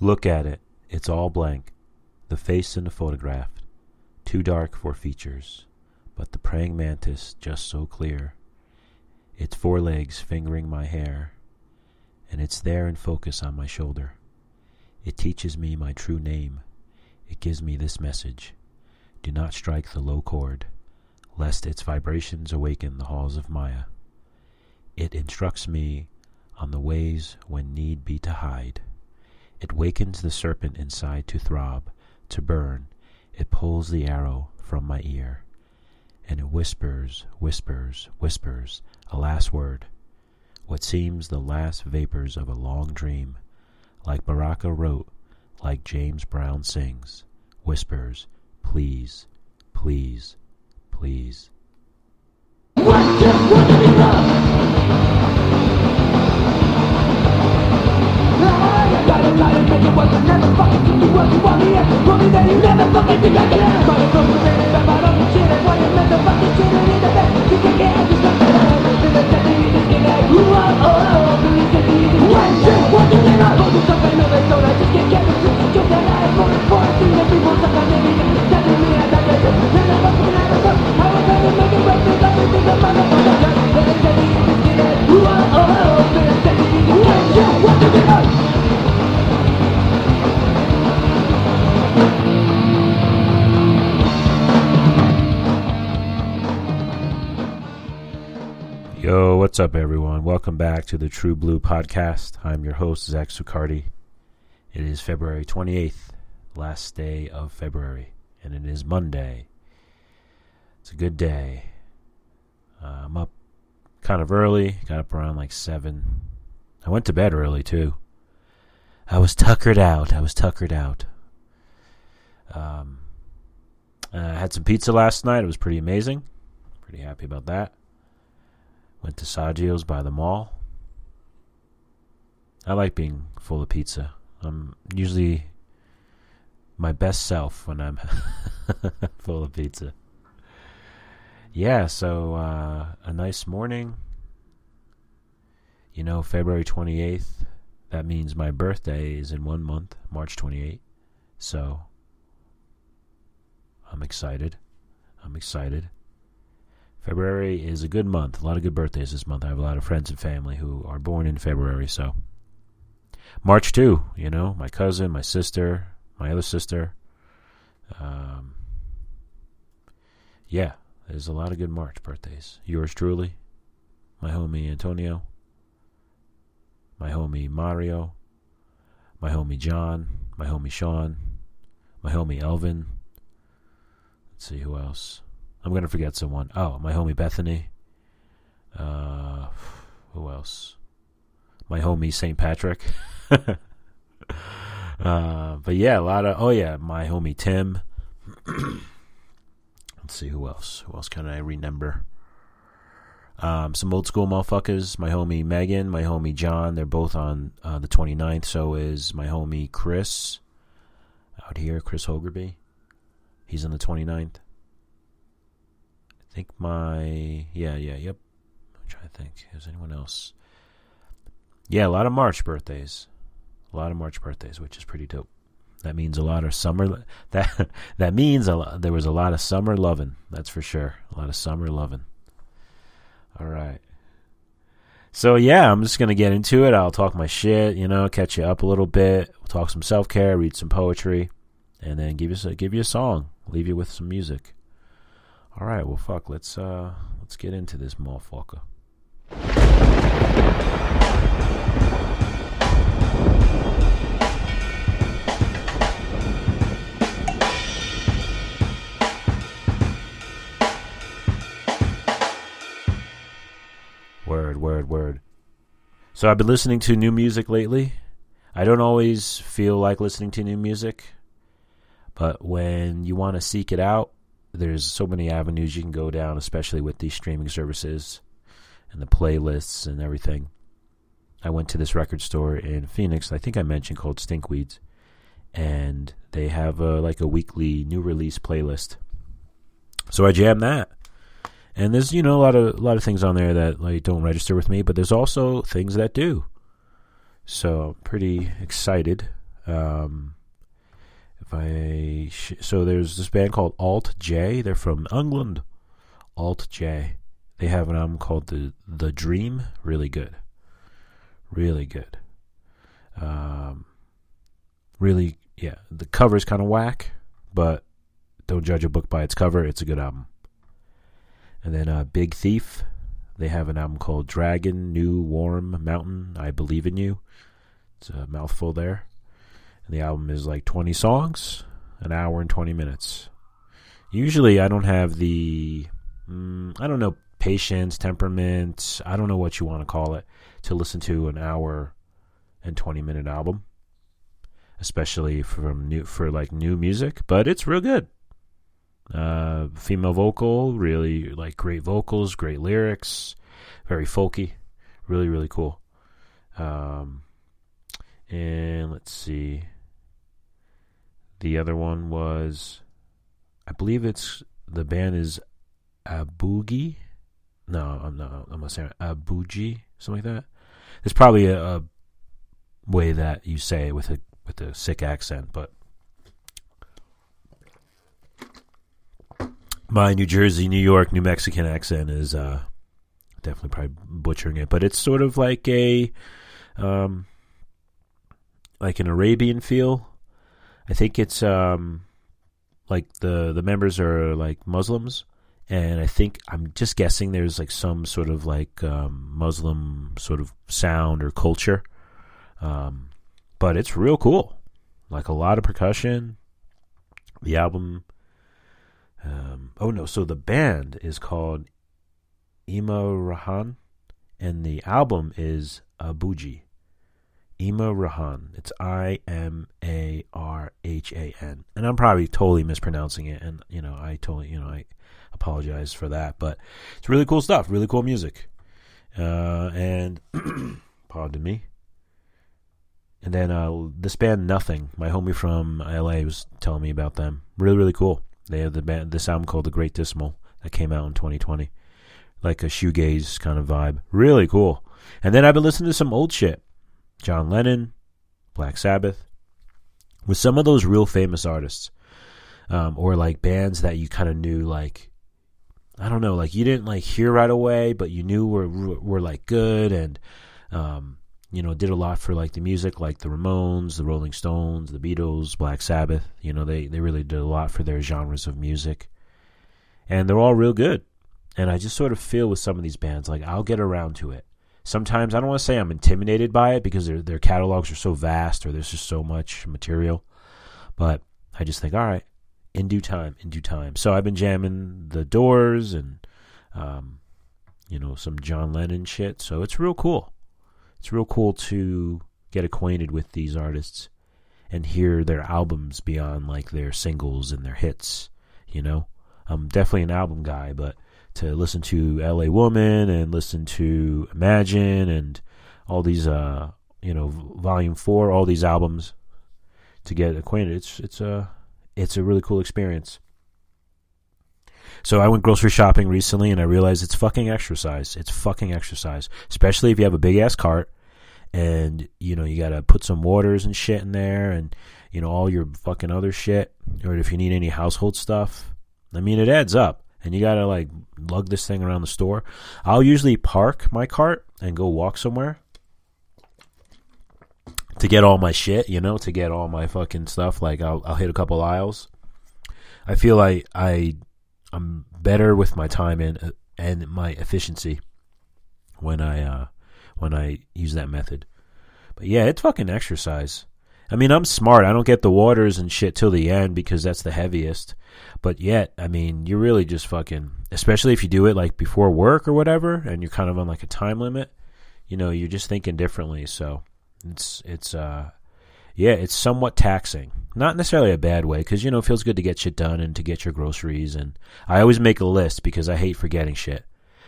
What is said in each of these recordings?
Look at it. It's all blank. The face in the photograph. Too dark for features. But the praying mantis just so clear. Its forelegs fingering my hair. And it's there in focus on my shoulder. It teaches me my true name. It gives me this message. Do not strike the low chord, lest its vibrations awaken the halls of Maya. It instructs me on the ways when need be to hide. It wakens the serpent inside to throb, to burn. It pulls the arrow from my ear. And it whispers, whispers, whispers, a last word. What seems the last vapors of a long dream. Like Baraka wrote, like James Brown sings, whispers, please, please, please. Yo, back to the True Blue Podcast. I'm your host, Zach Sucardi. It is February 28th, last day of February, and it is Monday. It's a good day. Uh, I'm up kind of early, got up around like 7. I went to bed early, too. I was tuckered out. I was tuckered out. Um, I had some pizza last night. It was pretty amazing. Pretty happy about that. Went to Saggio's by the mall. I like being full of pizza. I'm usually my best self when I'm full of pizza. Yeah, so uh, a nice morning. You know, February 28th, that means my birthday is in one month, March 28th. So I'm excited. I'm excited. February is a good month. A lot of good birthdays this month. I have a lot of friends and family who are born in February, so March too. You know, my cousin, my sister, my other sister. Um, yeah, there's a lot of good March birthdays. Yours truly, my homie Antonio, my homie Mario, my homie John, my homie Sean, my homie Elvin. Let's see who else. I'm gonna forget someone. Oh, my homie Bethany. Uh, who else? My homie St. Patrick. uh, but yeah, a lot of. Oh yeah, my homie Tim. Let's see who else. Who else can I remember? Um, some old school motherfuckers. My homie Megan, my homie John. They're both on uh, the 29th. So is my homie Chris out here, Chris Hogerby. He's on the 29th. Think my yeah yeah yep. I'm trying to think. Is anyone else? Yeah, a lot of March birthdays. A lot of March birthdays, which is pretty dope. That means a lot of summer. That that means a lot, there was a lot of summer loving. That's for sure. A lot of summer loving. All right. So yeah, I'm just gonna get into it. I'll talk my shit, you know, catch you up a little bit. We'll talk some self care, read some poetry, and then give you give you a song. Leave you with some music. All right, well, fuck. Let's uh, let's get into this motherfucker. Word, word, word. So I've been listening to new music lately. I don't always feel like listening to new music, but when you want to seek it out, there's so many avenues you can go down, especially with these streaming services and the playlists and everything. I went to this record store in Phoenix, I think I mentioned called Stinkweeds, and they have a, like a weekly new release playlist. So I jammed that. And there's you know a lot of a lot of things on there that like don't register with me, but there's also things that do. So pretty excited Um, if I sh- so there's this band called Alt J. They're from England. Alt J. They have an album called the The Dream. Really good. Really good. Um, really, yeah. The cover's kind of whack, but don't judge a book by its cover. It's a good album. And then uh, Big Thief. They have an album called Dragon, New Warm Mountain, I Believe in You. It's a mouthful there. And the album is like 20 songs, an hour and 20 minutes. Usually I don't have the, mm, I don't know, patience, temperament, I don't know what you want to call it, to listen to an hour and 20 minute album. Especially from new, for like new music, but it's real good. Uh, female vocal, really like great vocals, great lyrics, very folky, really really cool. Um, and let's see, the other one was, I believe it's the band is Aboogi. No, I'm not. I'm not saying Abuji, something like that. There's probably a, a way that you say it with a with a sick accent, but my New Jersey, New York, New Mexican accent is uh, definitely probably butchering it, but it's sort of like a um, like an Arabian feel. I think it's um, like the the members are like Muslims, and I think I'm just guessing there's like some sort of like um, Muslim sort of sound or culture, um, but it's real cool. Like a lot of percussion. The album um, oh no, so the band is called Imarhan, and the album is Abuji. Imarhan. It's I M A R H A N. And I'm probably totally mispronouncing it, and you know, I totally, you know, I apologize for that. But it's really cool stuff, really cool music. Uh, and pardon me. And then uh, this band, Nothing, my homie from LA was telling me about them. Really, really cool. They have the band, this album called The Great Dismal that came out in 2020, like a shoegaze kind of vibe. Really cool. And then I've been listening to some old shit, John Lennon, Black Sabbath, with some of those real famous artists, um, or like bands that you kind of knew, like I don't know, like you didn't like hear right away, but you knew were were like good and um, you know, did a lot for like the music, like the Ramones, the Rolling Stones, the Beatles, Black Sabbath. You know, they they really did a lot for their genres of music, and they're all real good. And I just sort of feel with some of these bands, like I'll get around to it. Sometimes I don't want to say I'm intimidated by it because their their catalogs are so vast or there's just so much material, but I just think, all right, in due time, in due time. So I've been jamming the Doors and, um, you know, some John Lennon shit. So it's real cool it's real cool to get acquainted with these artists and hear their albums beyond like their singles and their hits. You know, I'm definitely an album guy, but to listen to L.A. Woman and listen to Imagine and all these, uh, you know, Volume Four, all these albums to get acquainted, it's it's a it's a really cool experience. So I went grocery shopping recently and I realized it's fucking exercise. It's fucking exercise, especially if you have a big ass cart and you know you got to put some waters and shit in there and you know all your fucking other shit or if you need any household stuff. I mean it adds up and you got to like lug this thing around the store. I'll usually park my cart and go walk somewhere to get all my shit, you know, to get all my fucking stuff. Like I'll, I'll hit a couple aisles. I feel like I I'm better with my time and and my efficiency when I uh, when I use that method. But yeah, it's fucking exercise. I mean, I'm smart. I don't get the waters and shit till the end because that's the heaviest. But yet, I mean, you're really just fucking, especially if you do it like before work or whatever, and you're kind of on like a time limit. You know, you're just thinking differently. So it's it's uh yeah, it's somewhat taxing. Not necessarily a bad way, because you know it feels good to get shit done and to get your groceries. And I always make a list because I hate forgetting shit.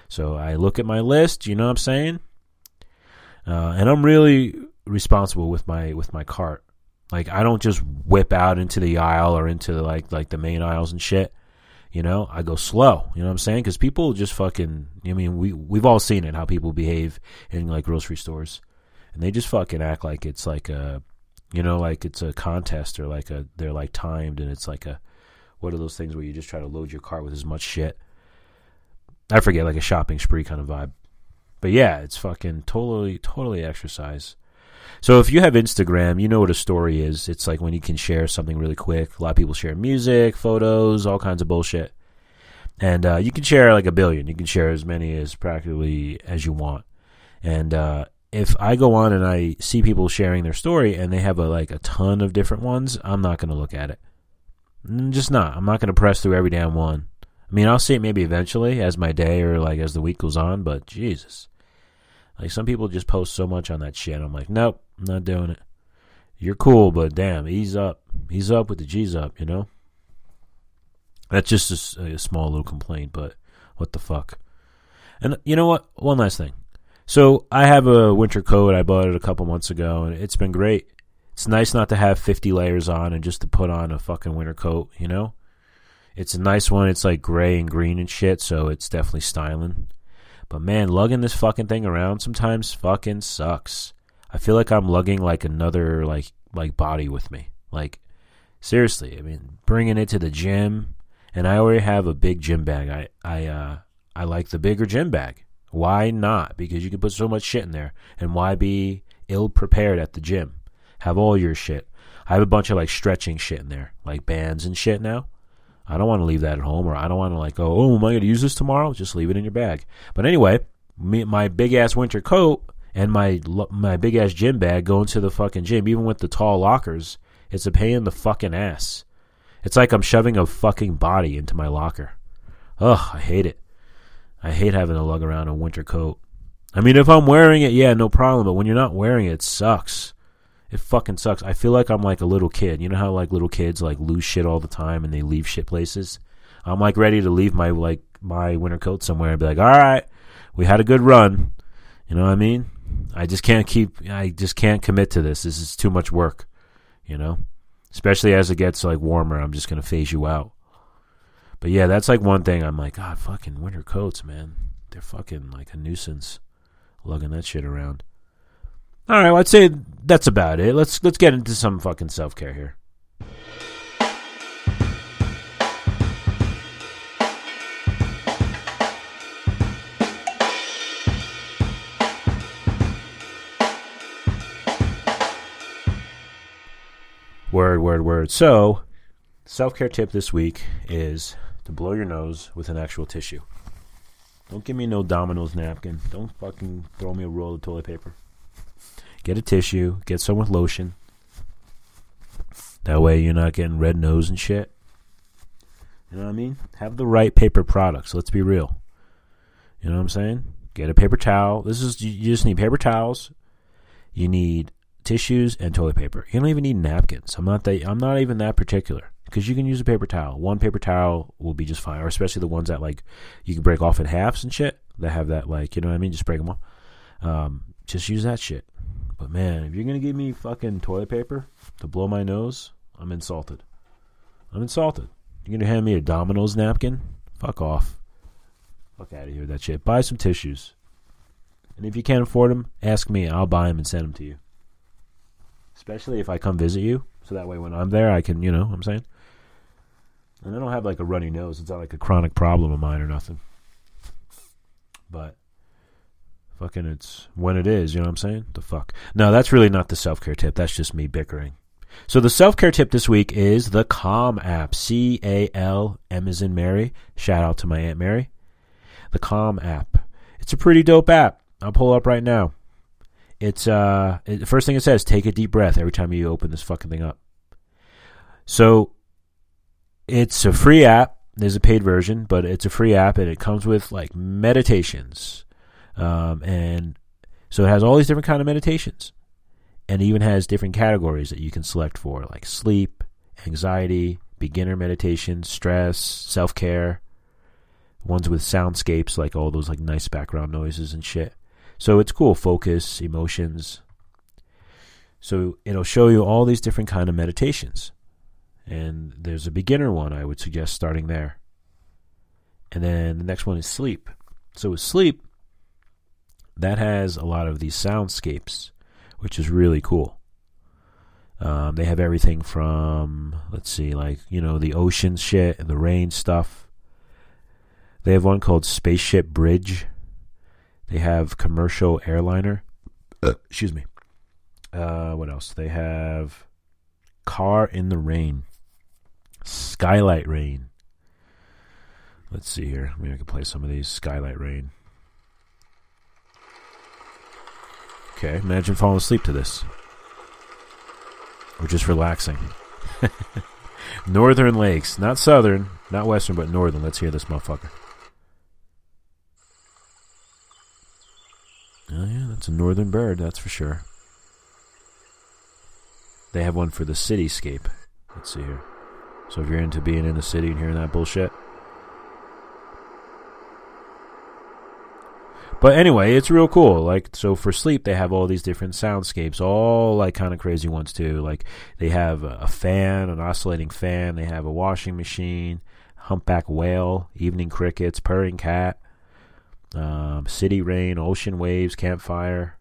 So I look at my list. You know what I'm saying? Uh, and I'm really responsible with my with my cart. Like I don't just whip out into the aisle or into the, like like the main aisles and shit. You know, I go slow. You know what I'm saying? Because people just fucking. I mean, we we've all seen it how people behave in like grocery stores, and they just fucking act like it's like a You know, like it's a contest or like a they're like timed and it's like a what are those things where you just try to load your cart with as much shit. I forget, like a shopping spree kind of vibe. But yeah, it's fucking totally, totally exercise. So if you have Instagram, you know what a story is. It's like when you can share something really quick. A lot of people share music, photos, all kinds of bullshit. And uh, you can share like a billion. You can share as many as practically as you want. And uh, if I go on and I see people sharing their story and they have a, like a ton of different ones, I'm not going to look at it. Just not. I'm not going to press through every damn one. I mean, I'll see it maybe eventually as my day or like as the week goes on, but Jesus. Like some people just post so much on that shit. I'm like, nope, I'm not doing it. You're cool, but damn, ease up. Ease up with the G's up, you know? That's just a, a small little complaint, but what the fuck? And you know what? One last thing. So I have a winter coat. I bought it a couple months ago, and it's been great. It's nice not to have 50 layers on and just to put on a fucking winter coat, you know? It's a nice one. It's like gray and green and shit, so it's definitely styling. But man, lugging this fucking thing around sometimes fucking sucks. I feel like I'm lugging like another like like body with me. Like seriously, I mean, bringing it to the gym, and I already have a big gym bag. I I uh I like the bigger gym bag. Why not? Because you can put so much shit in there, and why be ill prepared at the gym? Have all your shit. I have a bunch of like stretching shit in there, like bands and shit now. I don't want to leave that at home, or I don't want to like go, oh, am I going to use this tomorrow? Just leave it in your bag. But anyway, me, my big ass winter coat and my my big ass gym bag going to the fucking gym, even with the tall lockers, it's a pain in the fucking ass. It's like I'm shoving a fucking body into my locker. Ugh, I hate it. I hate having to lug around a winter coat. I mean, if I'm wearing it, yeah, no problem. But when you're not wearing it, it sucks. It fucking sucks. I feel like I'm like a little kid. You know how like little kids like lose shit all the time and they leave shit places. I'm like ready to leave my like my winter coat somewhere and be like, all right, we had a good run. You know what I mean? I just can't keep. I just can't commit to this. This is too much work. You know, especially as it gets like warmer. I'm just gonna phase you out. But yeah, that's like one thing. I'm like, God, fucking winter coats, man. They're fucking like a nuisance, lugging that shit around. All right, well, I'd say that's about it. Let's let's get into some fucking self care here. Word, word, word. So, self care tip this week is to blow your nose with an actual tissue. Don't give me no Domino's napkin. Don't fucking throw me a roll of toilet paper. Get a tissue. Get some with lotion. That way you're not getting red nose and shit. You know what I mean? Have the right paper products. Let's be real. You know what I'm saying? Get a paper towel. This is you just need paper towels. You need tissues and toilet paper. You don't even need napkins. I'm not that I'm not even that particular because you can use a paper towel. One paper towel will be just fine, or especially the ones that like you can break off in halves and shit. That have that like you know what I mean. Just break them off. Um, just use that shit. But man, if you're gonna give me fucking toilet paper to blow my nose, I'm insulted. I'm insulted. You're gonna hand me a Domino's napkin? Fuck off. Fuck out of here that shit. Buy some tissues. And if you can't afford them, ask me. I'll buy them and send them to you. Especially if I come visit you. So that way when I'm there, I can, you know what I'm saying? And I don't have like a runny nose. It's not like a chronic problem of mine or nothing. But fucking it's when it is, you know what I'm saying? The fuck. No, that's really not the self care tip. That's just me bickering. So the self care tip this week is the Calm app. C A L M is in Mary. Shout out to my Aunt Mary. The Calm app. It's a pretty dope app. I'll pull up right now. It's uh it, the first thing it says, take a deep breath every time you open this fucking thing up. So it's a free app. There's a paid version, but it's a free app and it comes with like meditations um, and so it has all these different kind of meditations, and it even has different categories that you can select for, like sleep, anxiety, beginner meditation, stress, self care. Ones with soundscapes, like all those like nice background noises and shit. So it's cool. Focus, emotions. So it'll show you all these different kind of meditations. And there's a beginner one I would suggest starting there. And then the next one is sleep. So with sleep, that has a lot of these soundscapes, which is really cool. Um, they have everything from let's see, like you know the ocean shit and the rain stuff. They have one called Spaceship Bridge. They have commercial airliner. Uh, excuse me. Uh, what else? They have car in the rain, skylight rain. Let's see here. Maybe I can play some of these skylight rain. Okay, imagine falling asleep to this. Or just relaxing. northern lakes, not southern, not western, but northern. Let's hear this motherfucker. Oh, yeah, that's a northern bird, that's for sure. They have one for the cityscape. Let's see here. So if you're into being in the city and hearing that bullshit. But anyway, it's real cool. Like so for sleep they have all these different soundscapes, all like kind of crazy ones too. Like they have a fan, an oscillating fan, they have a washing machine, humpback whale, evening crickets, purring cat, um, city rain, ocean waves, campfire,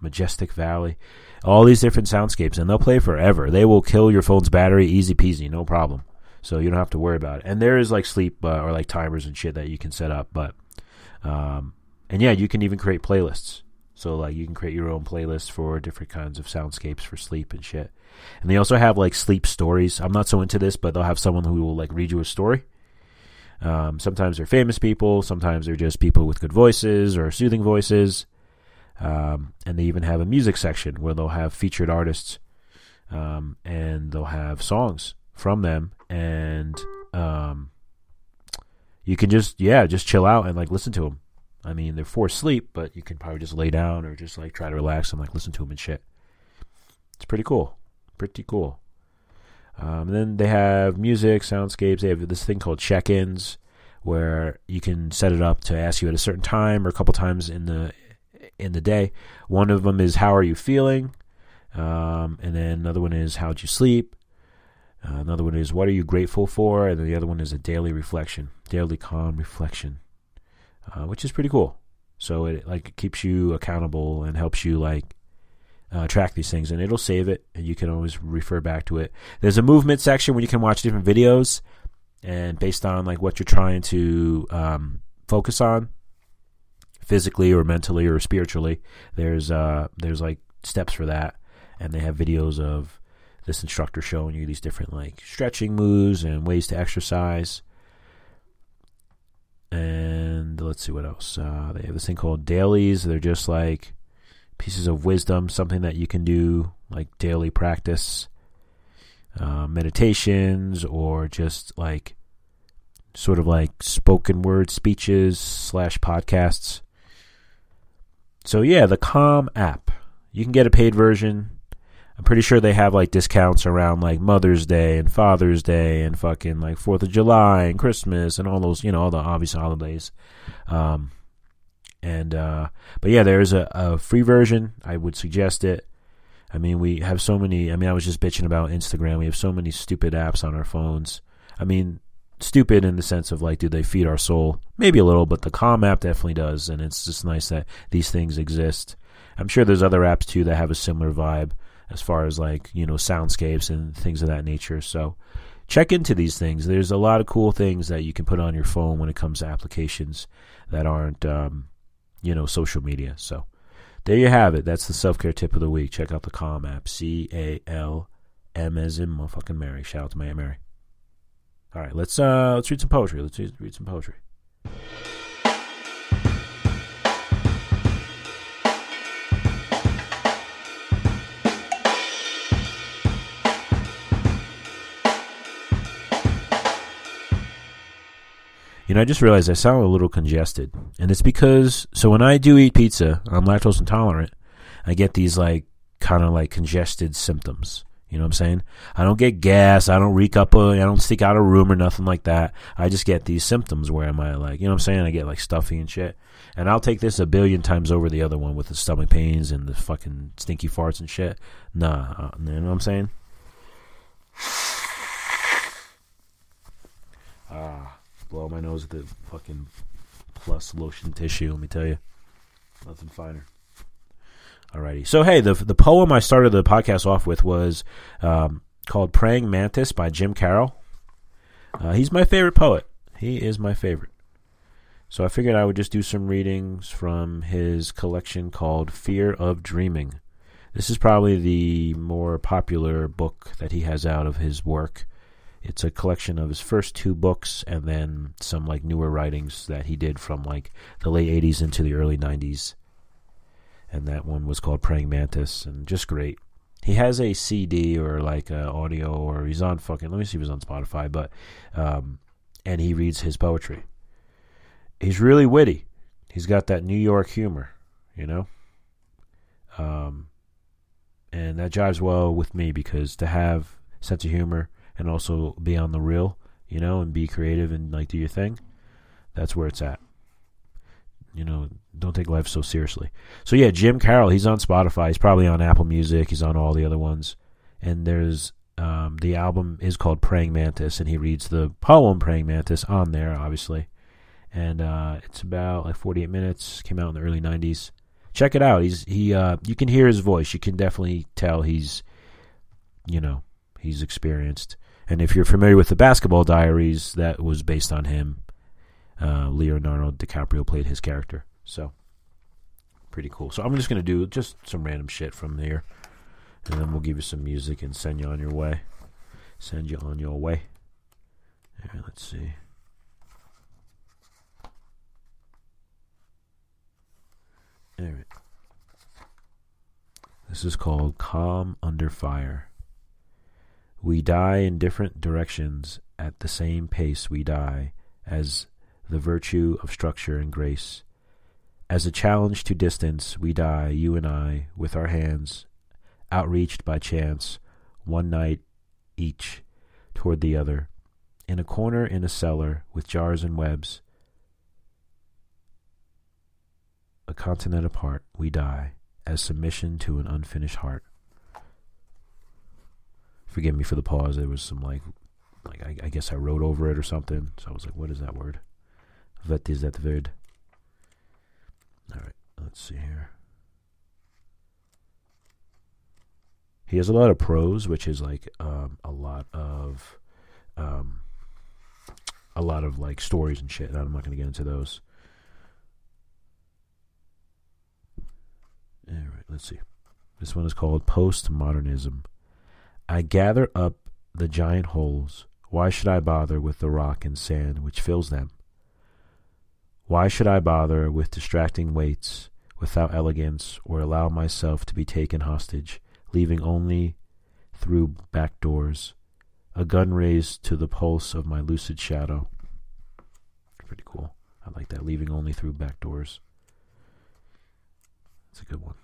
majestic valley, all these different soundscapes, and they'll play forever. They will kill your phone's battery, easy peasy, no problem. So you don't have to worry about it. And there is like sleep uh, or like timers and shit that you can set up, but um, and yeah, you can even create playlists. So like you can create your own playlist for different kinds of soundscapes for sleep and shit. And they also have like sleep stories. I'm not so into this, but they'll have someone who will like read you a story. Um, sometimes they're famous people, sometimes they're just people with good voices or soothing voices. Um, and they even have a music section where they'll have featured artists um, and they'll have songs from them. And um, you can just, yeah, just chill out and like listen to them. I mean, they're for sleep, but you can probably just lay down or just like try to relax and like listen to them and shit. It's pretty cool. Pretty cool. Um, and then they have music, soundscapes. They have this thing called check-ins, where you can set it up to ask you at a certain time or a couple times in the in the day. One of them is how are you feeling, um, and then another one is how'd you sleep. Uh, another one is what are you grateful for, and then the other one is a daily reflection, daily calm reflection, uh, which is pretty cool. So it like keeps you accountable and helps you like uh, track these things, and it'll save it, and you can always refer back to it. There's a movement section where you can watch different videos, and based on like what you're trying to um, focus on, physically or mentally or spiritually, there's uh, there's like steps for that, and they have videos of this instructor showing you these different like stretching moves and ways to exercise. And let's see what else. Uh, they have this thing called dailies. They're just like pieces of wisdom, something that you can do like daily practice, uh, meditations, or just like sort of like spoken word speeches slash podcasts. So yeah, the Calm app. You can get a paid version. I'm pretty sure they have like discounts around like Mother's Day and Father's Day and fucking like Fourth of July and Christmas and all those, you know, all the obvious holidays. Um, and uh, but yeah, there's a, a free version. I would suggest it. I mean, we have so many. I mean, I was just bitching about Instagram. We have so many stupid apps on our phones. I mean, stupid in the sense of like, do they feed our soul? Maybe a little, but the Calm app definitely does, and it's just nice that these things exist. I'm sure there's other apps too that have a similar vibe as far as like you know soundscapes and things of that nature. So check into these things. There's a lot of cool things that you can put on your phone when it comes to applications that aren't um, you know, social media. So there you have it. That's the self care tip of the week. Check out the Calm app. C A L M as in motherfucking Mary. Shout out to my Mary. All right, let's uh let's read some poetry. Let's read some poetry. You know, I just realized I sound a little congested. And it's because, so when I do eat pizza, I'm lactose intolerant. I get these like, kind of like congested symptoms. You know what I'm saying? I don't get gas. I don't reek up a, I don't stick out a room or nothing like that. I just get these symptoms where am I like, you know what I'm saying? I get like stuffy and shit. And I'll take this a billion times over the other one with the stomach pains and the fucking stinky farts and shit. Nah, uh, you know what I'm saying? Ah blow my nose with the fucking plus lotion tissue. Let me tell you, nothing finer. Alrighty. So hey, the the poem I started the podcast off with was um, called "Praying Mantis" by Jim Carroll. Uh, he's my favorite poet. He is my favorite. So I figured I would just do some readings from his collection called Fear of Dreaming. This is probably the more popular book that he has out of his work. It's a collection of his first two books and then some like newer writings that he did from like the late 80s into the early 90s. And that one was called Praying Mantis and just great. He has a CD or like a audio or he's on fucking let me see if he's on Spotify, but um and he reads his poetry. He's really witty. He's got that New York humor, you know? Um and that jives well with me because to have sense of humor and also be on the real, you know, and be creative and like do your thing, that's where it's at. You know, don't take life so seriously. So yeah, Jim Carroll, he's on Spotify. He's probably on Apple Music. He's on all the other ones. And there's um, the album is called Praying Mantis, and he reads the poem Praying Mantis on there, obviously. And uh, it's about like 48 minutes. Came out in the early 90s check it out. He's he uh you can hear his voice. You can definitely tell he's you know, he's experienced. And if you're familiar with the Basketball Diaries, that was based on him. Uh, Leonardo DiCaprio played his character. So pretty cool. So I'm just gonna do just some random shit from there. And then we'll give you some music and send you on your way. Send you on your way. Alright, let's see. All right. This is called Calm Under Fire. We die in different directions at the same pace we die, as the virtue of structure and grace. As a challenge to distance, we die, you and I, with our hands outreached by chance, one night each, toward the other, in a corner in a cellar with jars and webs, a continent apart, we die, as submission to an unfinished heart. Forgive me for the pause. There was some like, like I, I guess I wrote over it or something. So I was like, "What is that word? What is that word?" All right, let's see here. He has a lot of prose, which is like um, a lot of, um, a lot of like stories and shit. I'm not going to get into those. All right, let's see. This one is called Postmodernism. I gather up the giant holes. Why should I bother with the rock and sand which fills them? Why should I bother with distracting weights without elegance or allow myself to be taken hostage, leaving only through back doors, a gun raised to the pulse of my lucid shadow? Pretty cool. I like that, leaving only through back doors. It's a good one.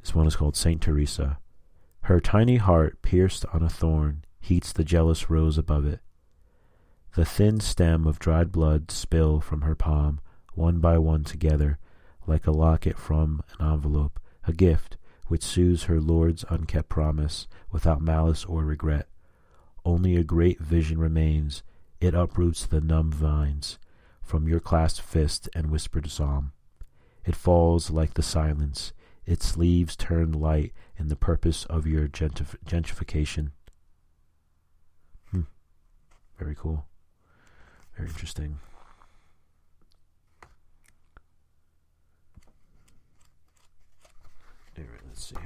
This one is called Saint Teresa. Her tiny heart, pierced on a thorn, heats the jealous rose above it. The thin stem of dried blood spill from her palm, one by one together, like a locket from an envelope, a gift which soothes her Lord's unkept promise without malice or regret. Only a great vision remains. It uproots the numb vines from your clasped fist and whispered psalm. It falls like the silence, its leaves turn light in the purpose of your gentrif- gentrification. Hmm. Very cool. Very interesting. All right, let's see?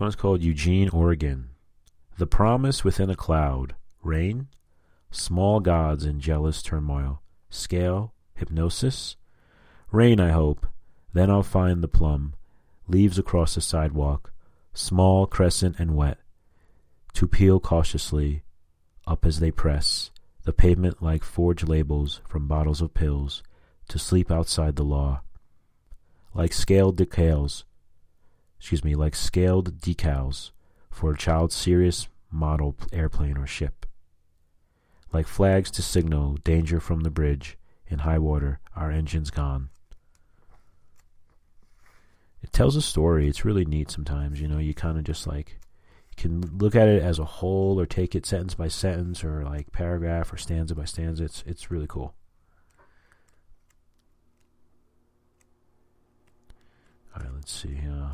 One is called Eugene, Oregon. The promise within a cloud. Rain? Small gods in jealous turmoil. Scale? Hypnosis? Rain, I hope. Then I'll find the plum. Leaves across the sidewalk. Small, crescent, and wet. To peel cautiously. Up as they press. The pavement like forged labels from bottles of pills. To sleep outside the law. Like scaled decals excuse me, like scaled decals for a child's serious model airplane or ship. Like flags to signal danger from the bridge, in high water, our engine's gone. It tells a story. It's really neat sometimes, you know, you kind of just like can look at it as a whole or take it sentence by sentence or like paragraph or stanza by stanza. It's it's really cool. All right, let's see. Uh,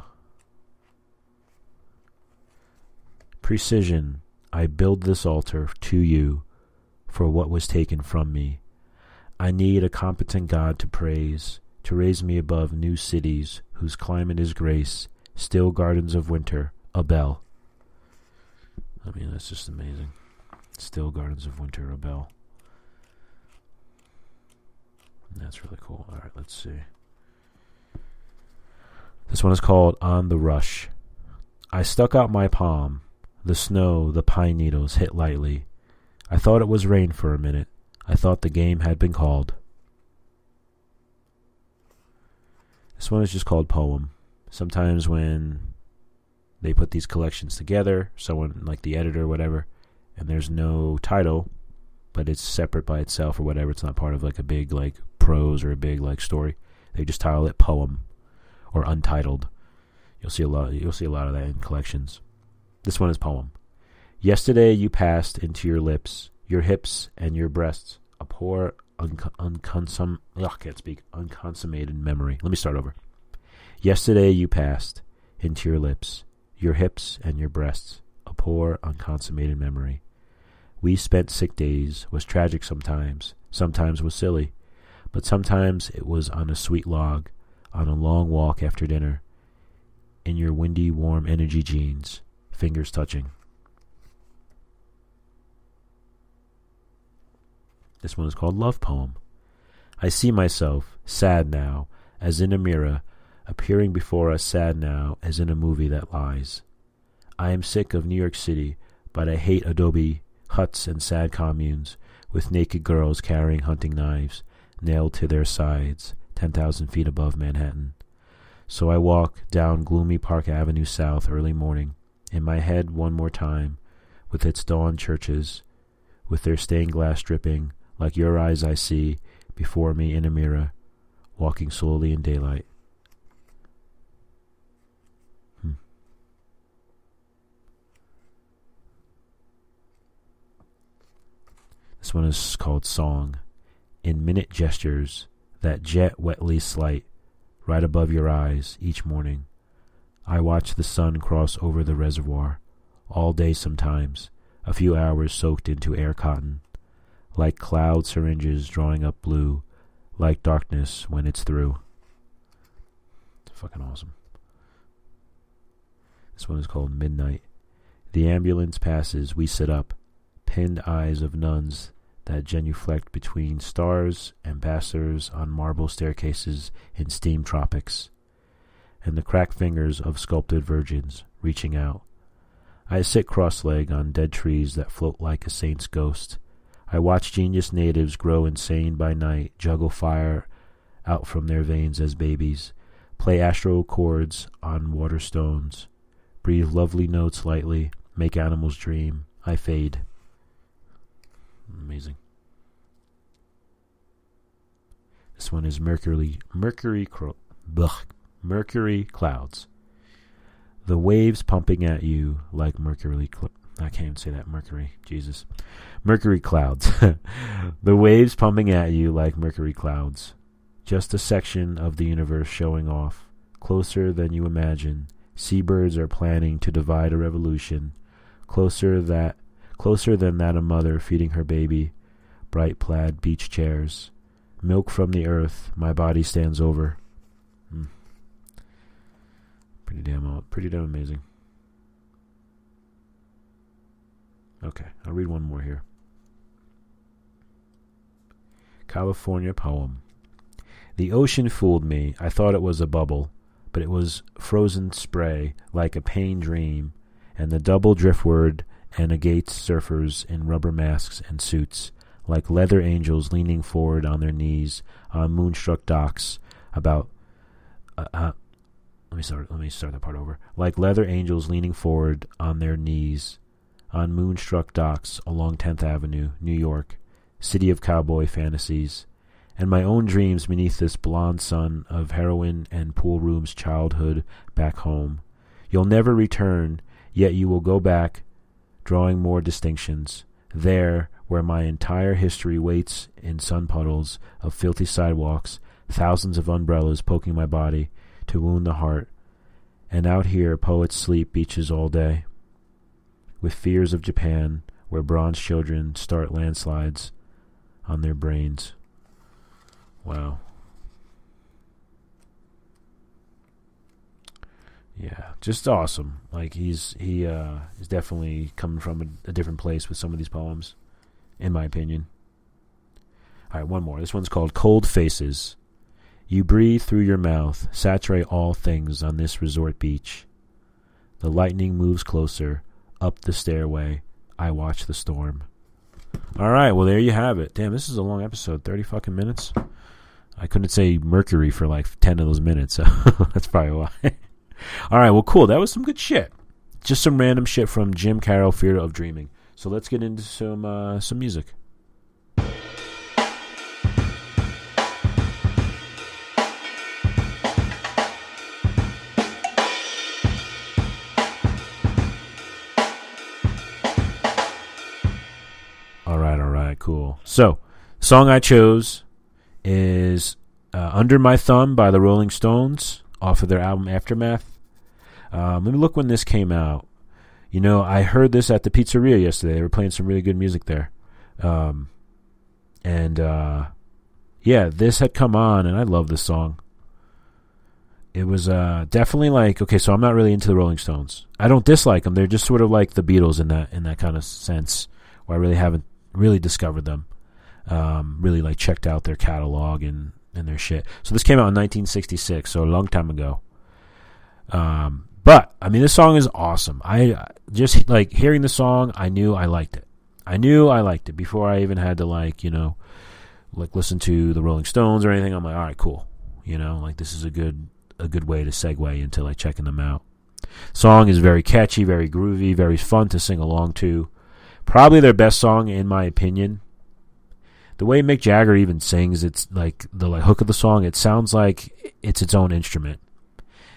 precision. I build this altar to you for what was taken from me. I need a competent God to praise, to raise me above new cities whose climate is grace, still gardens of winter, a bell. I mean, that's just amazing. Still Gardens of Winter, a bell. That's really cool. All right, let's see. This one is called On the Rush. I stuck out my palm. The snow, the pine needles hit lightly. I thought it was rain for a minute. I thought the game had been called. This one is just called Poem. Sometimes when they put these collections together, someone like the editor or whatever, and there's no title, but it's separate by itself or whatever. It's not part of like a big like prose or a big like story. They just title it poem or untitled. You'll see a lot. You'll see a lot of that in collections. This one is poem. Yesterday you passed into your lips, your hips, and your breasts a poor un- unconsum. Ugh, I can't speak. Unconsummated memory. Let me start over. Yesterday you passed into your lips, your hips and your breasts, a poor, unconsummated memory. We spent sick days, was tragic sometimes, sometimes was silly, but sometimes it was on a sweet log, on a long walk after dinner, in your windy, warm energy jeans, fingers touching. This one is called Love Poem. I see myself, sad now, as in a mirror, appearing before us sad now as in a movie that lies. I am sick of New York City, but I hate adobe huts and sad communes with naked girls carrying hunting knives nailed to their sides, 10,000 feet above Manhattan. So I walk down gloomy Park Avenue South early morning, in my head one more time, with its dawn churches, with their stained glass dripping, like your eyes I see, before me in a mirror, walking slowly in daylight. Hmm. This one is called Song. In minute gestures, that jet wetly slight, right above your eyes each morning. I watch the sun cross over the reservoir, all day sometimes, a few hours soaked into air cotton, like cloud syringes drawing up blue, like darkness when it's through. It's fucking awesome. This one is called Midnight. The ambulance passes, we sit up, pinned eyes of nuns that genuflect between stars, ambassadors on marble staircases in steam tropics, and the cracked fingers of sculpted virgins reaching out. I sit cross-legged on dead trees that float like a saint's ghost. I watch genius natives grow insane by night, juggle fire out from their veins as babies, play astral chords on water stones, breathe lovely notes lightly, make animals dream. I fade. Amazing. This one is Mercury Mercury Mercury clouds. The waves pumping at you like Mercury cl- I can't even say that Mercury. Jesus. Mercury clouds. the waves pumping at you like Mercury clouds. Just a section of the universe showing off, closer than you imagine. Seabirds are planning to divide a revolution, closer that closer than that a mother feeding her baby, bright plaid beach chairs, milk from the earth, my body stands over. Pretty damn, pretty damn amazing. Okay, I'll read one more here. California poem. The ocean fooled me. I thought it was a bubble, but it was frozen spray like a pain dream, and the double driftwood and agates surfers in rubber masks and suits, like leather angels leaning forward on their knees on moonstruck docks about uh, uh, let me start let me start that part over like leather angels leaning forward on their knees on moonstruck docks along 10th Avenue, New York, city of cowboy fantasies, and my own dreams beneath this blond sun of heroin and pool rooms childhood back home. You'll never return Yet you will go back, drawing more distinctions, there where my entire history waits in sun puddles of filthy sidewalks, thousands of umbrellas poking my body to wound the heart, and out here poets sleep beaches all day, with fears of Japan, where bronze children start landslides on their brains. Wow. Yeah, just awesome. Like he's he uh is definitely coming from a, a different place with some of these poems, in my opinion. All right, one more. This one's called Cold Faces. You breathe through your mouth, saturate all things on this resort beach. The lightning moves closer, up the stairway. I watch the storm. All right, well there you have it. Damn, this is a long episode, thirty fucking minutes. I couldn't say Mercury for like ten of those minutes, so that's probably why. All right, well, cool. That was some good shit. Just some random shit from Jim Carroll, Fear of Dreaming. So let's get into some uh, some music. So, song I chose is uh, "Under My Thumb" by the Rolling Stones off of their album Aftermath. Um, let me look when this came out. You know, I heard this at the pizzeria yesterday. They were playing some really good music there. Um, and uh, yeah, this had come on, and I love this song. It was uh, definitely like okay, so I'm not really into the Rolling Stones. I don't dislike them; they're just sort of like the Beatles in that in that kind of sense, where I really haven't really discovered them. Um, really like checked out their catalog and and their shit. So this came out in 1966, so a long time ago. Um, but I mean, this song is awesome. I just like hearing the song. I knew I liked it. I knew I liked it before I even had to like you know, like listen to the Rolling Stones or anything. I'm like, all right, cool. You know, like this is a good a good way to segue into like checking them out. Song is very catchy, very groovy, very fun to sing along to. Probably their best song in my opinion the way Mick Jagger even sings, it's like the like hook of the song. It sounds like it's its own instrument.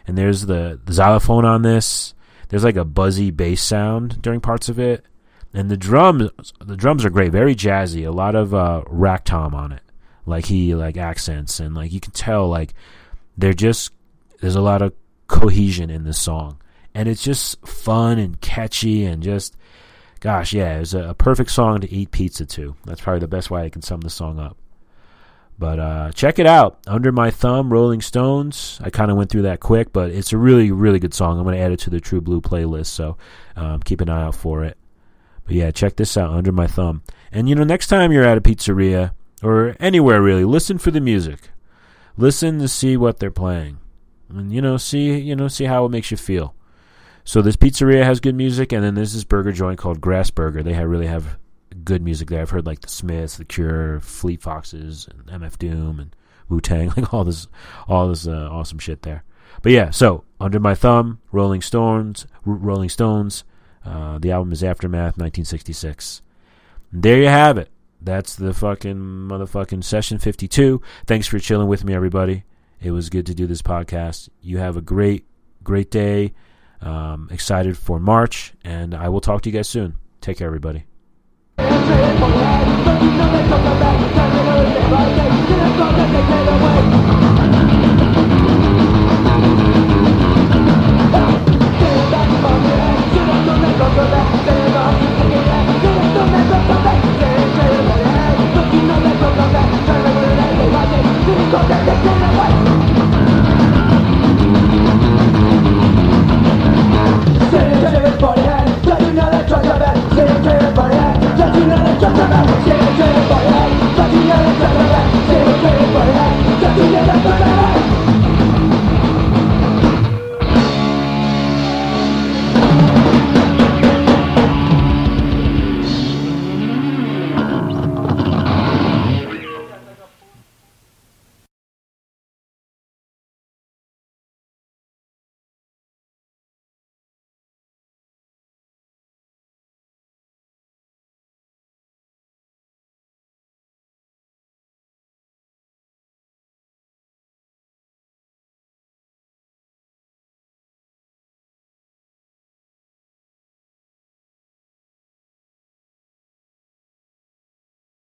And there's the, the xylophone on this. There's like a buzzy bass sound during parts of it, and the drums the drums are great, very jazzy. A lot of uh, rack tom on it, like he like accents and like you can tell like they're just there's a lot of cohesion in this song, and it's just fun and catchy and just Gosh, yeah, it was a, perfect song to eat pizza to. That's probably the best way I can sum the song up. But uh, check it out. Under My Thumb, Rolling Stones. I kind of went through that quick, but it's a really, really good song. I'm going to add it to the True Blue playlist, so um, keep an eye out for it. But yeah, check this out, Under My Thumb. And you know, next time you're at a pizzeria or anywhere really, listen for the music. Listen to see what they're playing, and you know, see you know, see how it makes you feel. So this pizzeria has good music, and then there's this burger joint called Grass Burger. They really have good music there. I've heard like the Smiths, the Cure, Fleet Foxes, and MF Doom, and Wu Tang, like all this, all this uh, awesome shit there. But yeah, so under my thumb, Rolling Stones, Rolling Stones. Uh, the album is Aftermath, 1966. And there you have it. That's the fucking motherfucking session 52. Thanks for chilling with me, everybody. It was good to do this podcast. You have a great, great day. Um, excited for March, and I will talk to you guys soon. Take care, everybody.